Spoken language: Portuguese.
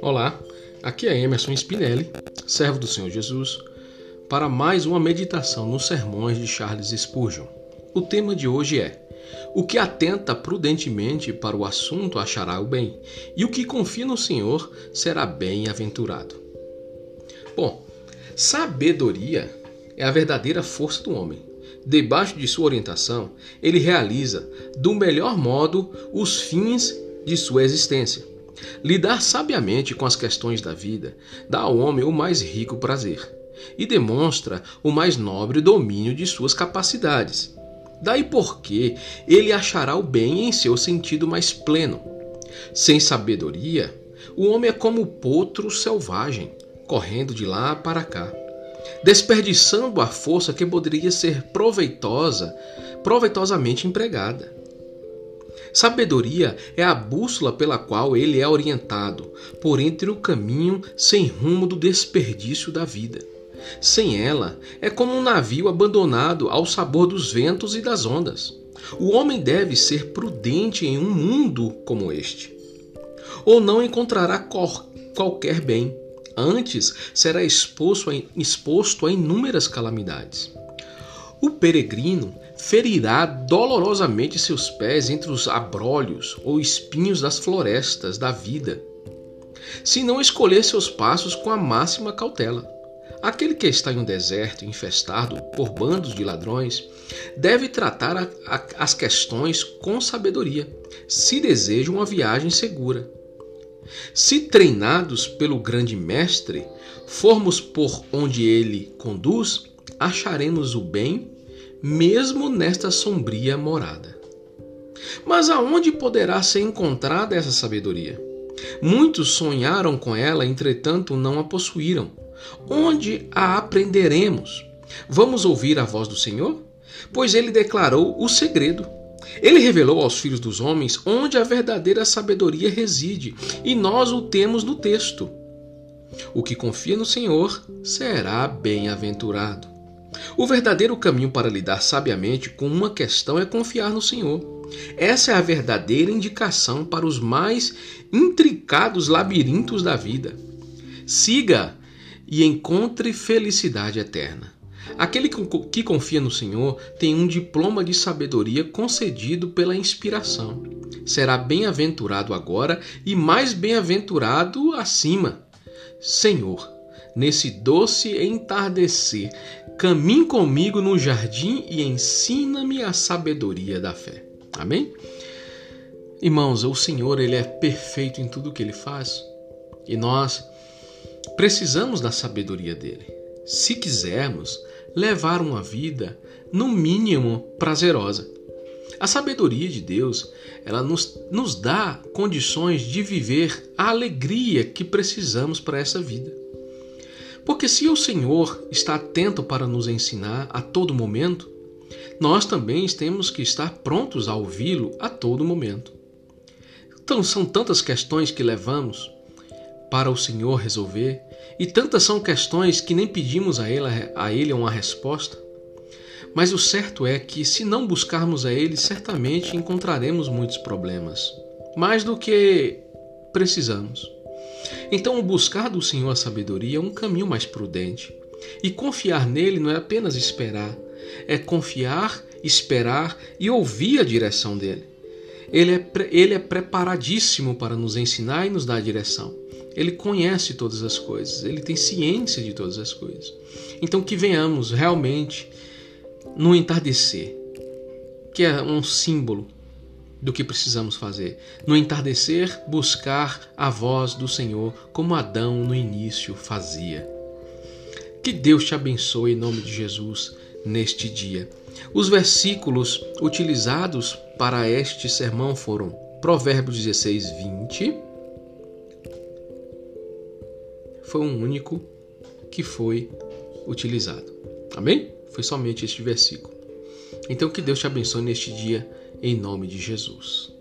Olá, aqui é Emerson Spinelli, servo do Senhor Jesus, para mais uma meditação nos sermões de Charles Spurgeon. O tema de hoje é: O que atenta prudentemente para o assunto achará o bem, e o que confia no Senhor será bem-aventurado. Bom, sabedoria é a verdadeira força do homem. Debaixo de sua orientação, ele realiza do melhor modo os fins de sua existência. Lidar sabiamente com as questões da vida dá ao homem o mais rico prazer e demonstra o mais nobre domínio de suas capacidades. Daí porque ele achará o bem em seu sentido mais pleno. Sem sabedoria, o homem é como o potro selvagem, correndo de lá para cá, desperdiçando a força que poderia ser proveitosa, proveitosamente empregada. Sabedoria é a bússola pela qual ele é orientado por entre o caminho sem rumo do desperdício da vida. Sem ela, é como um navio abandonado ao sabor dos ventos e das ondas. O homem deve ser prudente em um mundo como este, ou não encontrará qualquer bem. Antes, será exposto a, exposto a inúmeras calamidades. O peregrino ferirá dolorosamente seus pés entre os abrolhos ou espinhos das florestas da vida, se não escolher seus passos com a máxima cautela. Aquele que está em um deserto infestado por bandos de ladrões deve tratar a, a, as questões com sabedoria, se deseja uma viagem segura. Se treinados pelo grande mestre, formos por onde ele conduz, acharemos o bem mesmo nesta sombria morada. Mas aonde poderá ser encontrada essa sabedoria? Muitos sonharam com ela, entretanto não a possuíram. Onde a aprenderemos? Vamos ouvir a voz do Senhor? Pois ele declarou o segredo. Ele revelou aos filhos dos homens onde a verdadeira sabedoria reside, e nós o temos no texto. O que confia no Senhor será bem-aventurado. O verdadeiro caminho para lidar sabiamente com uma questão é confiar no Senhor. Essa é a verdadeira indicação para os mais intricados labirintos da vida. Siga e encontre felicidade eterna. Aquele que confia no Senhor tem um diploma de sabedoria concedido pela inspiração. Será bem-aventurado agora e mais bem-aventurado acima. Senhor, nesse doce entardecer, caminhe comigo no jardim e ensina-me a sabedoria da fé. Amém? Irmãos, o Senhor ele é perfeito em tudo que ele faz e nós precisamos da sabedoria dele. Se quisermos levar uma vida no mínimo prazerosa. A sabedoria de Deus, ela nos, nos dá condições de viver a alegria que precisamos para essa vida. Porque se o Senhor está atento para nos ensinar a todo momento, nós também temos que estar prontos a ouvi-lo a todo momento. Então, são tantas questões que levamos para o Senhor resolver, e tantas são questões que nem pedimos a Ele, a ele uma resposta. Mas o certo é que, se não buscarmos a Ele, certamente encontraremos muitos problemas, mais do que precisamos. Então, o buscar do Senhor a sabedoria é um caminho mais prudente. E confiar nele não é apenas esperar, é confiar, esperar e ouvir a direção dele. Ele é, ele é preparadíssimo para nos ensinar e nos dar a direção. Ele conhece todas as coisas, ele tem ciência de todas as coisas. Então, que venhamos realmente no entardecer, que é um símbolo do que precisamos fazer. No entardecer, buscar a voz do Senhor, como Adão no início fazia. Que Deus te abençoe em nome de Jesus neste dia. Os versículos utilizados para este sermão foram Provérbios 16, 20. Foi um único que foi utilizado. Amém? Foi somente este versículo. Então que Deus te abençoe neste dia em nome de Jesus.